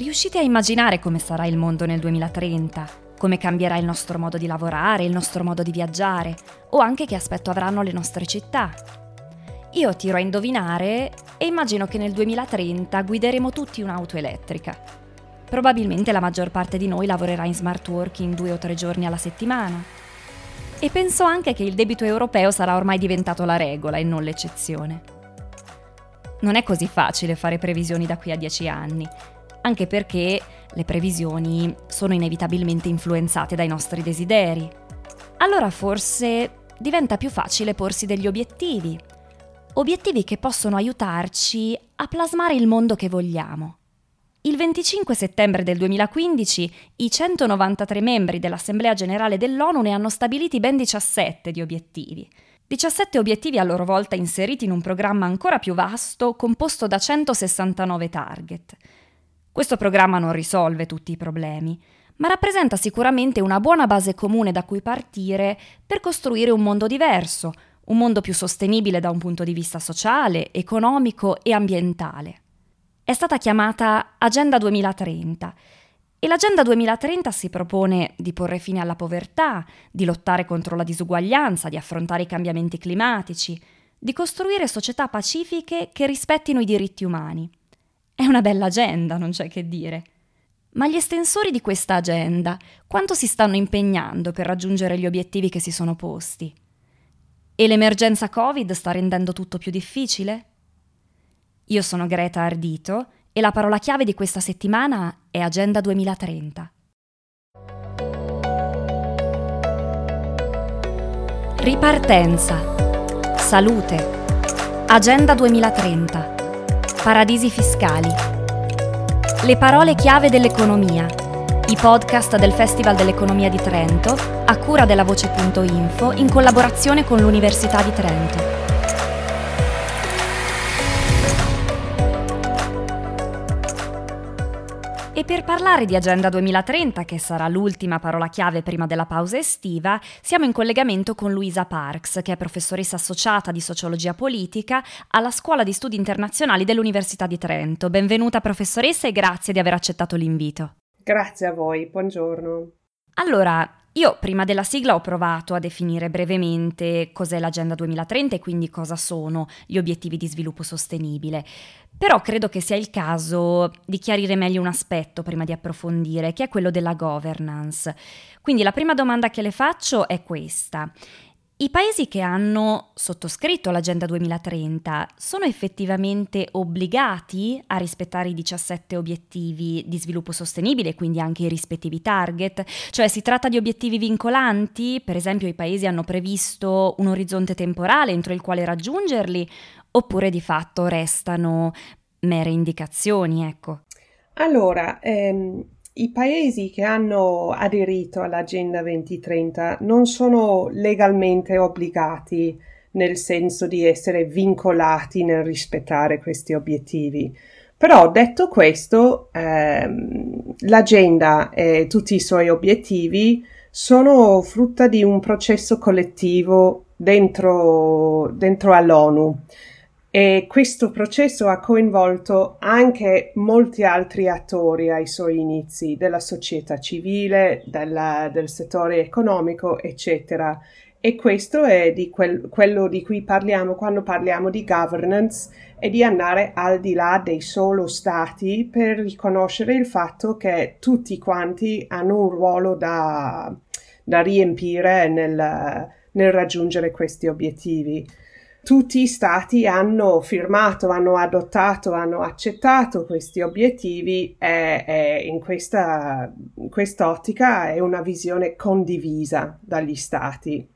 Riuscite a immaginare come sarà il mondo nel 2030? Come cambierà il nostro modo di lavorare, il nostro modo di viaggiare o anche che aspetto avranno le nostre città? Io tiro a indovinare e immagino che nel 2030 guideremo tutti un'auto elettrica. Probabilmente la maggior parte di noi lavorerà in smart working due o tre giorni alla settimana. E penso anche che il debito europeo sarà ormai diventato la regola e non l'eccezione. Non è così facile fare previsioni da qui a dieci anni, anche perché le previsioni sono inevitabilmente influenzate dai nostri desideri. Allora forse diventa più facile porsi degli obiettivi, obiettivi che possono aiutarci a plasmare il mondo che vogliamo. Il 25 settembre del 2015 i 193 membri dell'Assemblea generale dell'ONU ne hanno stabiliti ben 17 di obiettivi. 17 obiettivi a loro volta inseriti in un programma ancora più vasto composto da 169 target. Questo programma non risolve tutti i problemi, ma rappresenta sicuramente una buona base comune da cui partire per costruire un mondo diverso, un mondo più sostenibile da un punto di vista sociale, economico e ambientale. È stata chiamata Agenda 2030 e l'Agenda 2030 si propone di porre fine alla povertà, di lottare contro la disuguaglianza, di affrontare i cambiamenti climatici, di costruire società pacifiche che rispettino i diritti umani. È una bella agenda, non c'è che dire. Ma gli estensori di questa agenda quanto si stanno impegnando per raggiungere gli obiettivi che si sono posti? E l'emergenza Covid sta rendendo tutto più difficile? Io sono Greta Ardito e la parola chiave di questa settimana è Agenda 2030. Ripartenza. Salute. Agenda 2030 Paradisi fiscali. Le parole chiave dell'economia. I podcast del Festival dell'Economia di Trento, a cura della Voce.info, in collaborazione con l'Università di Trento. Per parlare di Agenda 2030, che sarà l'ultima parola chiave prima della pausa estiva, siamo in collegamento con Luisa Parks, che è professoressa associata di sociologia politica alla Scuola di Studi Internazionali dell'Università di Trento. Benvenuta professoressa e grazie di aver accettato l'invito. Grazie a voi, buongiorno. Allora, io prima della sigla ho provato a definire brevemente cos'è l'Agenda 2030 e quindi cosa sono gli obiettivi di sviluppo sostenibile. Però credo che sia il caso di chiarire meglio un aspetto prima di approfondire, che è quello della governance. Quindi la prima domanda che le faccio è questa. I paesi che hanno sottoscritto l'Agenda 2030 sono effettivamente obbligati a rispettare i 17 obiettivi di sviluppo sostenibile, quindi anche i rispettivi target? Cioè si tratta di obiettivi vincolanti? Per esempio i paesi hanno previsto un orizzonte temporale entro il quale raggiungerli oppure di fatto restano mere indicazioni, ecco? Allora, ehm, i paesi che hanno aderito all'Agenda 2030 non sono legalmente obbligati nel senso di essere vincolati nel rispettare questi obiettivi. Però detto questo, ehm, l'agenda e tutti i suoi obiettivi sono frutta di un processo collettivo dentro, dentro all'ONU. E questo processo ha coinvolto anche molti altri attori ai suoi inizi, della società civile, della, del settore economico, eccetera. E questo è di quel, quello di cui parliamo quando parliamo di governance e di andare al di là dei solo stati per riconoscere il fatto che tutti quanti hanno un ruolo da, da riempire nel, nel raggiungere questi obiettivi tutti i stati hanno firmato, hanno adottato, hanno accettato questi obiettivi e, e in, questa, quest'ottica è una visione condivisa dagli stati.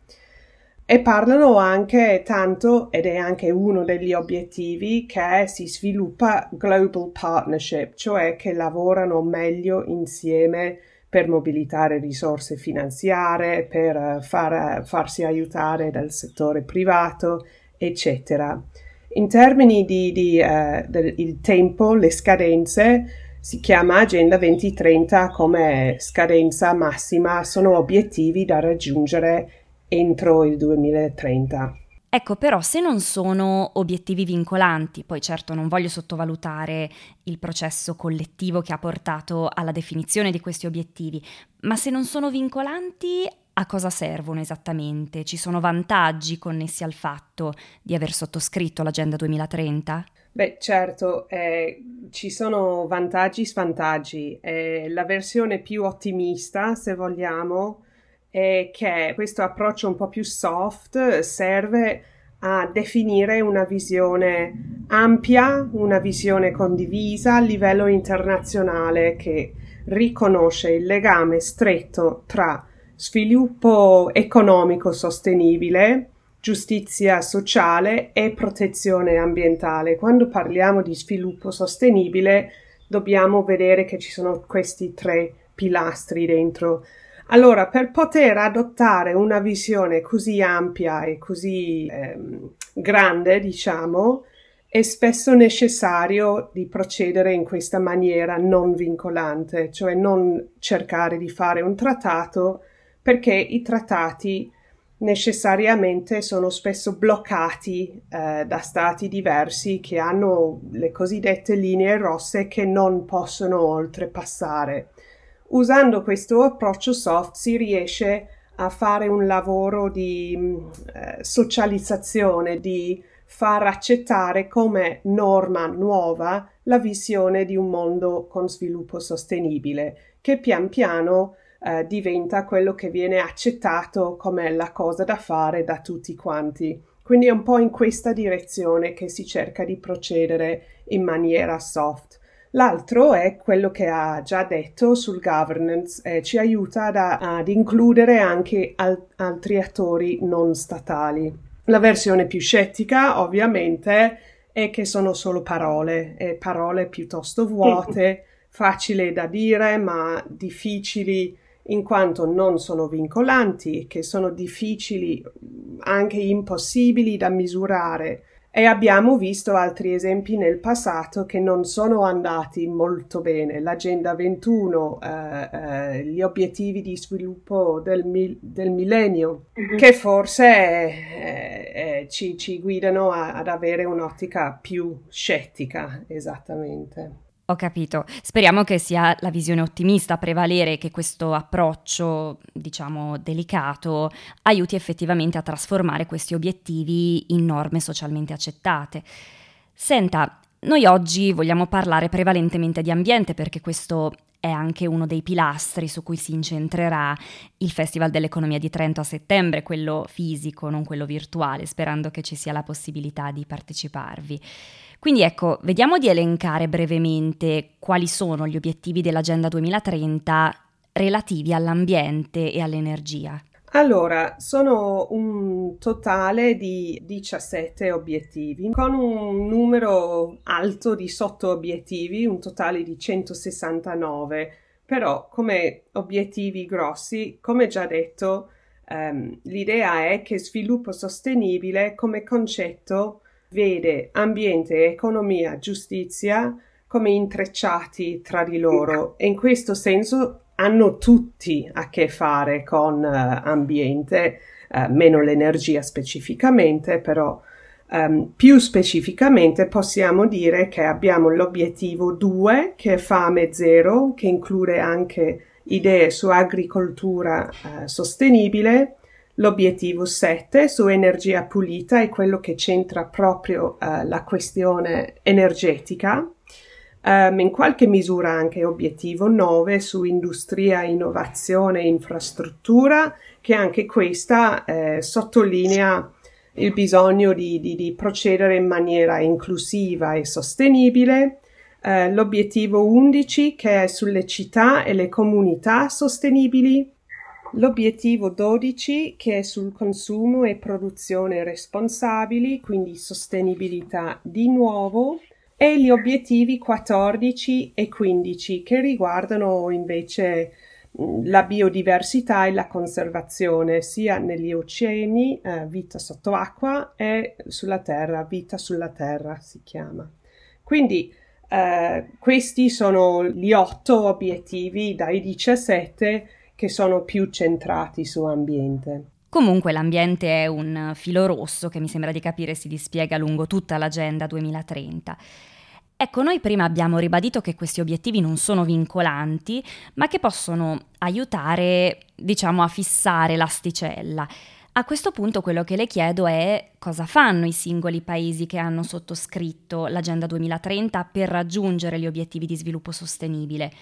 E parlano anche tanto, ed è anche uno degli obiettivi, che si sviluppa global partnership, cioè che lavorano meglio insieme per mobilitare risorse finanziarie, per far, farsi aiutare dal settore privato eccetera. In termini di, di uh, del, tempo, le scadenze, si chiama Agenda 2030 come scadenza massima, sono obiettivi da raggiungere entro il 2030. Ecco, però se non sono obiettivi vincolanti, poi certo non voglio sottovalutare il processo collettivo che ha portato alla definizione di questi obiettivi, ma se non sono vincolanti, a cosa servono esattamente? Ci sono vantaggi connessi al fatto di aver sottoscritto l'Agenda 2030? Beh, certo, eh, ci sono vantaggi e svantaggi. Eh, la versione più ottimista, se vogliamo, è che questo approccio un po' più soft serve a definire una visione ampia, una visione condivisa a livello internazionale che riconosce il legame stretto tra sviluppo economico sostenibile, giustizia sociale e protezione ambientale. Quando parliamo di sviluppo sostenibile dobbiamo vedere che ci sono questi tre pilastri dentro allora, per poter adottare una visione così ampia e così ehm, grande, diciamo, è spesso necessario di procedere in questa maniera non vincolante, cioè non cercare di fare un trattato perché i trattati necessariamente sono spesso bloccati eh, da stati diversi che hanno le cosiddette linee rosse che non possono oltrepassare. Usando questo approccio soft si riesce a fare un lavoro di mm, eh, socializzazione, di far accettare come norma nuova la visione di un mondo con sviluppo sostenibile, che pian piano eh, diventa quello che viene accettato come la cosa da fare da tutti quanti. Quindi è un po' in questa direzione che si cerca di procedere in maniera soft. L'altro è quello che ha già detto sul governance, eh, ci aiuta ad, ad includere anche al- altri attori non statali. La versione più scettica, ovviamente, è che sono solo parole, e parole piuttosto vuote, facili da dire, ma difficili in quanto non sono vincolanti, che sono difficili, anche impossibili da misurare e abbiamo visto altri esempi nel passato che non sono andati molto bene. L'Agenda 21, eh, eh, gli obiettivi di sviluppo del, mil- del millennio, mm-hmm. che forse eh, eh, ci, ci, guidano a, ad avere un'ottica più scettica, esattamente. Ho capito. Speriamo che sia la visione ottimista a prevalere, che questo approccio, diciamo, delicato aiuti effettivamente a trasformare questi obiettivi in norme socialmente accettate. Senta, noi oggi vogliamo parlare prevalentemente di ambiente perché questo è anche uno dei pilastri su cui si incentrerà il Festival dell'Economia di Trento a settembre, quello fisico, non quello virtuale, sperando che ci sia la possibilità di parteciparvi. Quindi ecco, vediamo di elencare brevemente quali sono gli obiettivi dell'Agenda 2030 relativi all'ambiente e all'energia. Allora, sono un totale di 17 obiettivi, con un numero alto di sotto-obiettivi, un totale di 169. Però, come obiettivi grossi, come già detto, ehm, l'idea è che sviluppo sostenibile come concetto vede ambiente, economia, giustizia come intrecciati tra di loro e in questo senso hanno tutti a che fare con uh, ambiente, uh, meno l'energia specificamente, però um, più specificamente possiamo dire che abbiamo l'obiettivo 2 che è fame zero, che include anche idee su agricoltura uh, sostenibile, L'obiettivo 7 su energia pulita è quello che c'entra proprio uh, la questione energetica. Um, in qualche misura anche obiettivo 9 su industria, innovazione e infrastruttura, che anche questa eh, sottolinea il bisogno di, di, di, procedere in maniera inclusiva e sostenibile. Uh, l'obiettivo 11 che è sulle città e le comunità sostenibili L'obiettivo 12 che è sul consumo e produzione responsabili, quindi sostenibilità di nuovo, e gli obiettivi 14 e 15 che riguardano invece la biodiversità e la conservazione sia negli oceani, eh, vita sott'acqua, e sulla terra, vita sulla terra si chiama. Quindi eh, questi sono gli otto obiettivi dai 17 che sono più centrati su ambiente. Comunque l'ambiente è un filo rosso che mi sembra di capire si dispiega lungo tutta l'agenda 2030. Ecco, noi prima abbiamo ribadito che questi obiettivi non sono vincolanti, ma che possono aiutare, diciamo, a fissare l'asticella. A questo punto quello che le chiedo è cosa fanno i singoli paesi che hanno sottoscritto l'Agenda 2030 per raggiungere gli obiettivi di sviluppo sostenibile.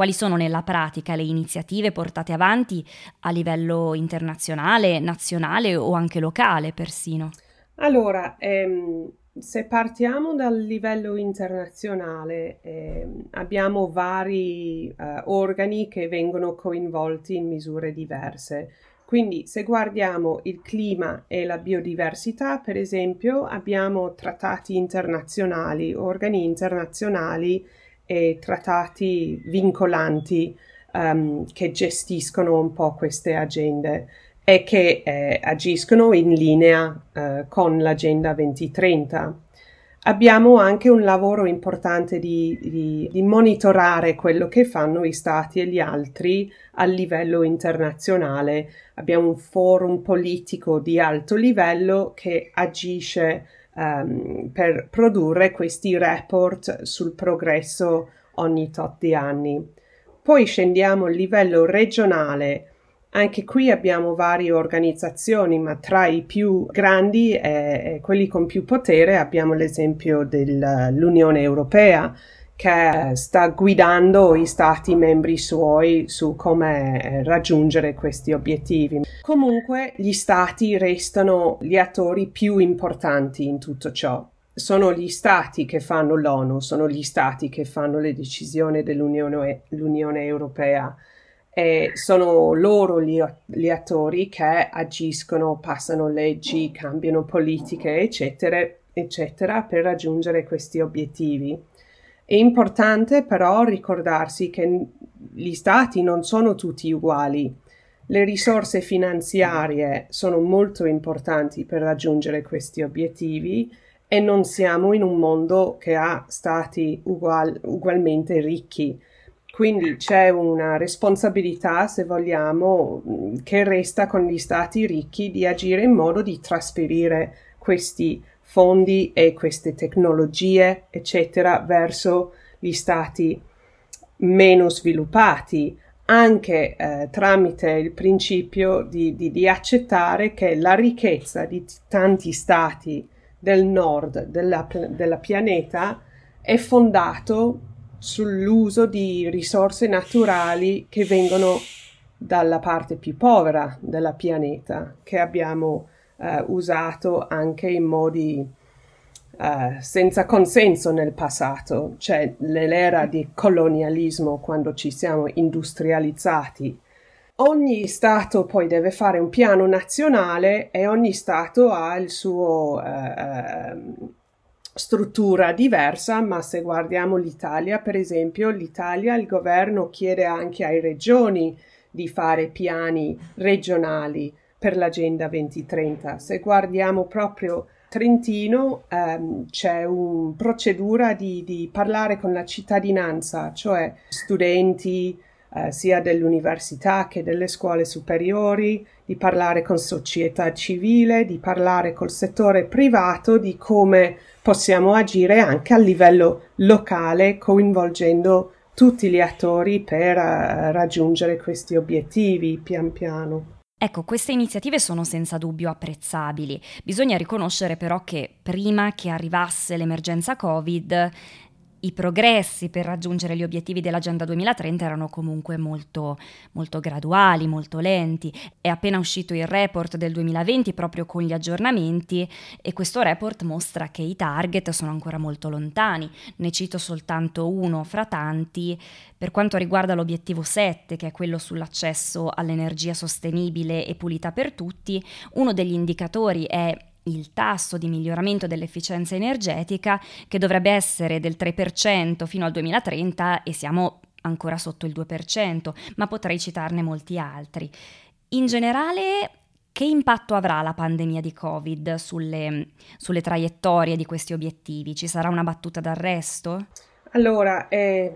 Quali sono nella pratica le iniziative portate avanti a livello internazionale, nazionale o anche locale persino? Allora, ehm, se partiamo dal livello internazionale, eh, abbiamo vari eh, organi che vengono coinvolti in misure diverse. Quindi se guardiamo il clima e la biodiversità, per esempio, abbiamo trattati internazionali, organi internazionali e trattati vincolanti um, che gestiscono un po' queste agende e che eh, agiscono in linea eh, con l'Agenda 2030. Abbiamo anche un lavoro importante di, di, di, monitorare quello che fanno i stati e gli altri a livello internazionale. Abbiamo un forum politico di alto livello che agisce um, per produrre questi report sul progresso ogni tot di anni. Poi scendiamo a livello regionale anche qui abbiamo varie organizzazioni, ma tra i più grandi e, quelli con più potere abbiamo l'esempio dell'Unione Europea che sta guidando i stati membri suoi su come eh, raggiungere questi obiettivi. Comunque gli stati restano gli attori più importanti in tutto ciò. Sono gli stati che fanno l'ONU, sono gli stati che fanno le decisioni dell'Unione Europea e sono loro gli, gli, attori che agiscono, passano leggi, cambiano politiche, eccetera, eccetera, per raggiungere questi obiettivi. È importante però ricordarsi che gli stati non sono tutti uguali. Le risorse finanziarie sono molto importanti per raggiungere questi obiettivi e non siamo in un mondo che ha stati ugual, ugualmente ricchi quindi c'è una responsabilità, se vogliamo, che resta con gli stati ricchi di agire in modo di trasferire questi fondi e queste tecnologie, eccetera, verso gli stati meno sviluppati, anche eh, tramite il principio di, di, di, accettare che la ricchezza di tanti stati del nord della, della pianeta è fondato sull'uso di risorse naturali che vengono dalla parte più povera del pianeta, che abbiamo eh, usato anche in modi eh, senza consenso nel passato, cioè nell'era di colonialismo, quando ci siamo industrializzati. Ogni Stato poi deve fare un piano nazionale e ogni Stato ha il suo eh, ehm, struttura diversa, ma se guardiamo l'Italia, per esempio, l'Italia, il governo chiede anche ai regioni di fare piani regionali per l'Agenda 2030. Se guardiamo proprio Trentino, ehm, c'è una procedura di, di parlare con la cittadinanza, cioè studenti, eh, sia dell'università che delle scuole superiori, di parlare con società civile, di parlare col settore privato di come possiamo agire anche a livello locale coinvolgendo tutti gli attori per uh, raggiungere questi obiettivi pian piano. Ecco, queste iniziative sono senza dubbio apprezzabili. Bisogna riconoscere però che prima che arrivasse l'emergenza Covid i progressi per raggiungere gli obiettivi dell'Agenda 2030 erano comunque molto, molto graduali, molto lenti. È appena uscito il report del 2020 proprio con gli aggiornamenti e questo report mostra che i target sono ancora molto lontani. Ne cito soltanto uno fra tanti. Per quanto riguarda l'obiettivo 7, che è quello sull'accesso all'energia sostenibile e pulita per tutti, uno degli indicatori è il tasso di miglioramento dell'efficienza energetica che dovrebbe essere del 3% fino al 2030 e siamo ancora sotto il 2%, ma potrei citarne molti altri. In generale, che impatto avrà la pandemia di Covid sulle, sulle traiettorie di questi obiettivi? Ci sarà una battuta d'arresto? Allora, è,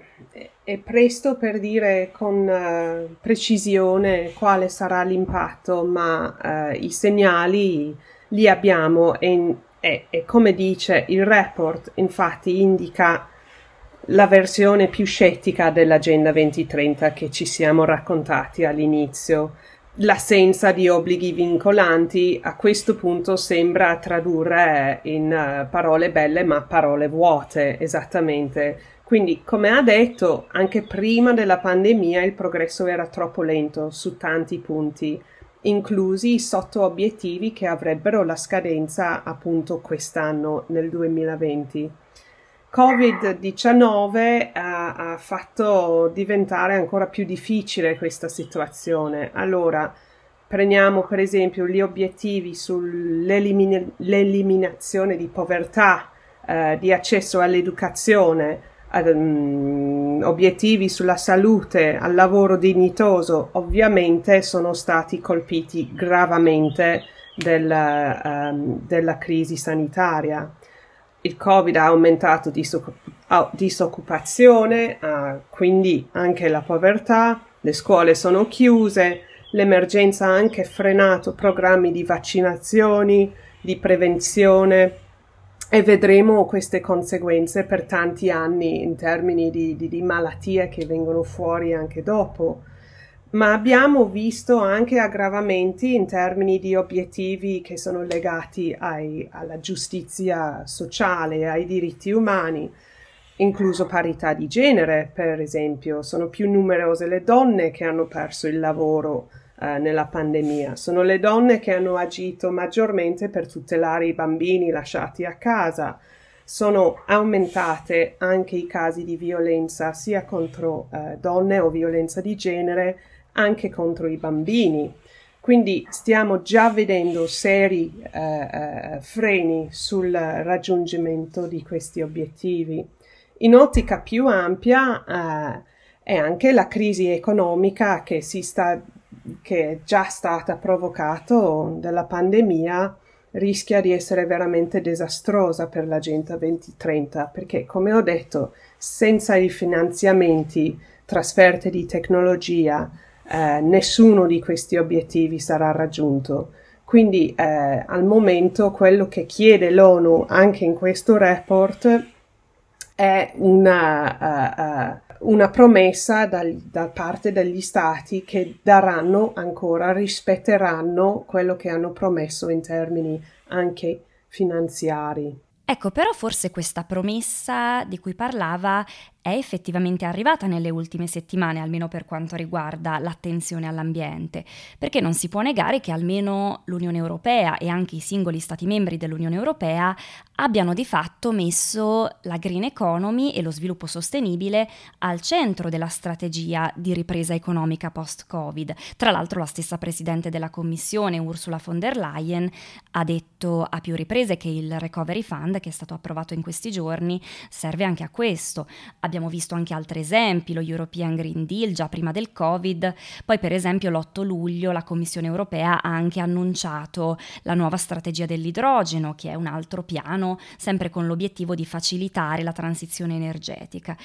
è, presto per dire con uh, precisione quale sarà l'impatto, ma uh, i segnali li abbiamo e, e, e, come dice il report, infatti indica la versione più scettica dell'Agenda 2030 che ci siamo raccontati all'inizio. L'assenza di obblighi vincolanti a questo punto sembra tradurre in uh, parole belle ma parole vuote, esattamente. Quindi, come ha detto, anche prima della pandemia il progresso era troppo lento su tanti punti, inclusi i sotto-obiettivi che avrebbero la scadenza appunto quest'anno, nel 2020. Covid-19 ha, ha, fatto diventare ancora più difficile questa situazione. Allora, prendiamo per esempio gli obiettivi sull'eliminazione di povertà, eh, di accesso all'educazione, ad, um, obiettivi sulla salute, al lavoro dignitoso, ovviamente sono stati colpiti gravemente del, um, della crisi sanitaria. Il Covid ha aumentato disoccupazione, uh, quindi anche la povertà, le scuole sono chiuse, l'emergenza ha anche frenato programmi di vaccinazioni, di prevenzione e vedremo queste conseguenze per tanti anni in termini di, di, di malattie che vengono fuori anche dopo ma abbiamo visto anche aggravamenti in termini di obiettivi che sono legati ai, alla giustizia sociale, ai diritti umani, incluso parità di genere, per esempio. Sono più numerose le donne che hanno perso il lavoro eh, nella pandemia, sono le donne che hanno agito maggiormente per tutelare i bambini lasciati a casa. Sono aumentate anche i casi di violenza sia contro eh, donne o violenza di genere, anche contro i bambini. Quindi stiamo già vedendo seri eh, eh, freni sul raggiungimento di questi obiettivi. In ottica più ampia eh, è anche la crisi economica che, sta, che è già stata provocata dalla pandemia rischia di essere veramente disastrosa per l'Agenda 2030 perché, come ho detto, senza i finanziamenti, trasferte di tecnologia, eh, nessuno di questi obiettivi sarà raggiunto. Quindi eh, al momento quello che chiede l'ONU anche in questo report è una, uh, uh, una promessa dal, da parte degli stati che daranno ancora, rispetteranno quello che hanno promesso in termini anche finanziari. Ecco, però forse questa promessa di cui parlava è effettivamente arrivata nelle ultime settimane, almeno per quanto riguarda l'attenzione all'ambiente, perché non si può negare che almeno l'Unione Europea e anche i singoli Stati membri dell'Unione Europea abbiano di fatto messo la green economy e lo sviluppo sostenibile al centro della strategia di ripresa economica post-Covid. Tra l'altro la stessa Presidente della Commissione, Ursula von der Leyen, ha detto a più riprese che il Recovery Fund, che è stato approvato in questi giorni, serve anche a questo. Abbiamo visto anche altri esempi, lo European Green Deal già prima del Covid, poi per esempio l'8 luglio la Commissione europea ha anche annunciato la nuova strategia dell'idrogeno, che è un altro piano sempre con l'obiettivo di facilitare la transizione energetica.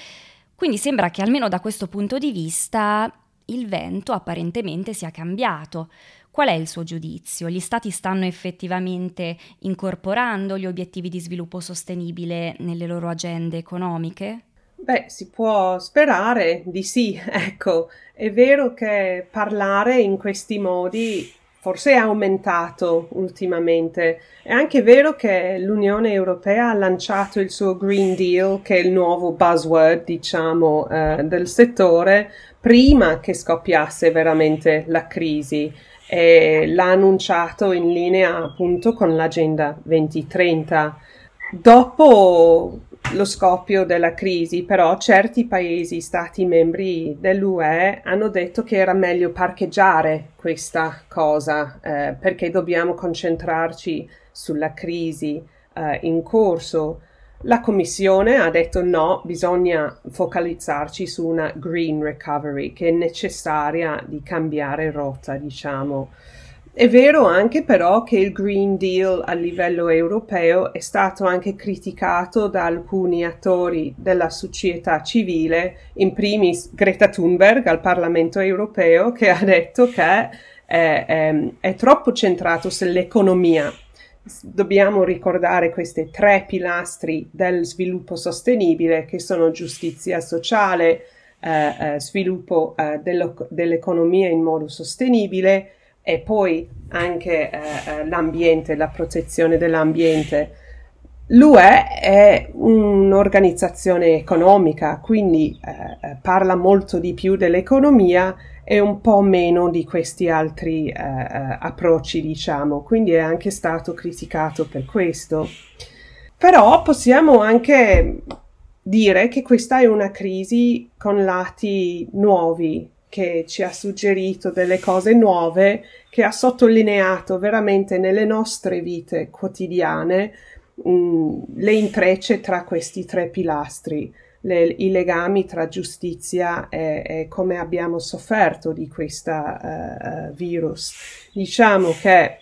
Quindi sembra che almeno da questo punto di vista il vento apparentemente sia cambiato. Qual è il suo giudizio? Gli stati stanno effettivamente incorporando gli obiettivi di sviluppo sostenibile nelle loro agende economiche? Beh, si può sperare di sì, ecco. È vero che parlare in questi modi forse è aumentato ultimamente. È anche vero che l'Unione Europea ha lanciato il suo Green Deal, che è il nuovo buzzword, diciamo, eh, del settore, prima che scoppiasse veramente la crisi. E l'ha annunciato in linea appunto con l'Agenda 2030. Dopo lo scoppio della crisi, però certi paesi, stati membri dell'UE, hanno detto che era meglio parcheggiare questa cosa eh, perché dobbiamo concentrarci sulla crisi eh, in corso. La Commissione ha detto no, bisogna focalizzarci su una green recovery che è necessaria di cambiare rotta, diciamo. È vero anche però che il Green Deal a livello europeo è stato anche criticato da alcuni attori della società civile, in primis Greta Thunberg al Parlamento europeo, che ha detto che è, è, è troppo centrato sull'economia. Dobbiamo ricordare questi tre pilastri del sviluppo sostenibile che sono giustizia sociale, eh, eh, sviluppo eh, dell'economia in modo sostenibile, e poi anche eh, eh, l'ambiente, la protezione dell'ambiente. L'UE è un'organizzazione economica, quindi eh, eh, parla molto di più dell'economia e un po' meno di questi altri eh, eh, approcci, diciamo, quindi è anche stato criticato per questo. Però possiamo anche dire che questa è una crisi con lati nuovi, che ci ha suggerito delle cose nuove, che ha sottolineato veramente nelle nostre vite quotidiane mh, mm, le intrecce tra questi tre pilastri, le, i legami tra giustizia e, e, come abbiamo sofferto di questo uh, virus. Diciamo che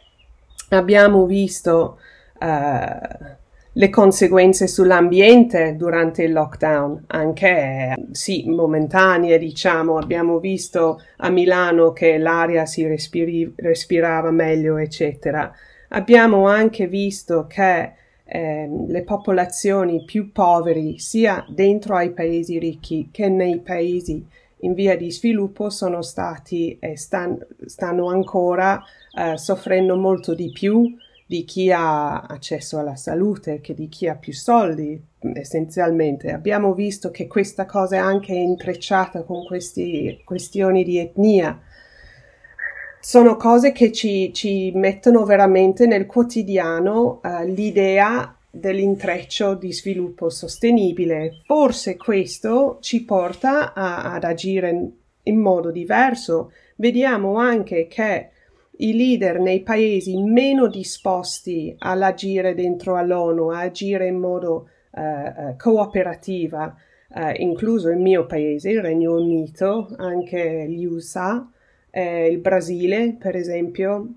abbiamo visto uh, le conseguenze sull'ambiente durante il lockdown, anche sì, momentanee, diciamo, abbiamo visto a Milano che l'aria si respiri, respirava meglio, eccetera. Abbiamo anche visto che eh, le popolazioni più poveri, sia dentro ai paesi ricchi che nei paesi in via di sviluppo, sono stati e stan, stanno ancora eh, soffrendo molto di più di chi ha accesso alla salute che di chi ha più soldi, essenzialmente. Abbiamo visto che questa cosa è anche intrecciata con queste questioni di etnia. Sono cose che ci, ci mettono veramente nel quotidiano uh, l'idea dell'intreccio di sviluppo sostenibile. Forse questo ci porta a, ad agire in, in modo diverso. Vediamo anche che i leader nei paesi meno disposti all'agire dentro all'ONU, a agire in modo uh, uh, cooperativa, uh, incluso il mio paese, il Regno Unito, anche gli USA, eh, il Brasile, per esempio,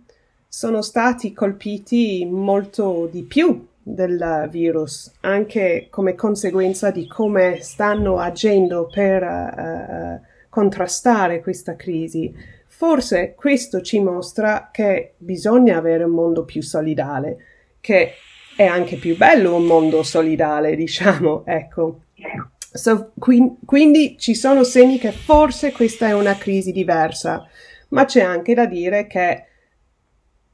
sono stati colpiti molto di più del virus, anche come conseguenza di come stanno agendo per contrastare questa crisi Forse questo ci mostra che bisogna avere un mondo più solidale, che è anche più bello un mondo solidale, diciamo, ecco. So, qui, quindi ci sono segni che forse questa è una crisi diversa, ma c'è anche da dire che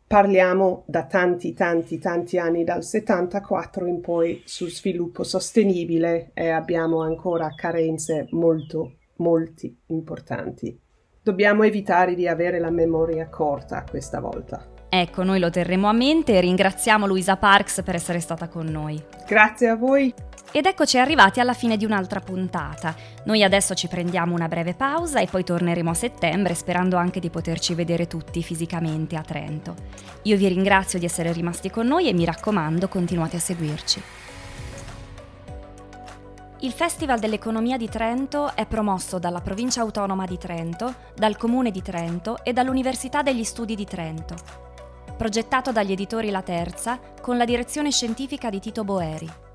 parliamo da tanti, tanti, tanti anni, dal 74 in poi, su sviluppo sostenibile e abbiamo ancora carenze molto, molto importanti. Dobbiamo evitare di avere la memoria corta questa volta. Ecco, noi lo terremo a mente e ringraziamo Luisa Parks per essere stata con noi. Grazie a voi. Ed eccoci arrivati alla fine di un'altra puntata. Noi adesso ci prendiamo una breve pausa e poi torneremo a settembre sperando anche di poterci vedere tutti fisicamente a Trento. Io vi ringrazio di essere rimasti con noi e mi raccomando continuate a seguirci. Il Festival dell'Economia di Trento è promosso dalla Provincia Autonoma di Trento, dal Comune di Trento e dall'Università degli Studi di Trento. Progettato dagli editori La Terza con la direzione scientifica di Tito Boeri.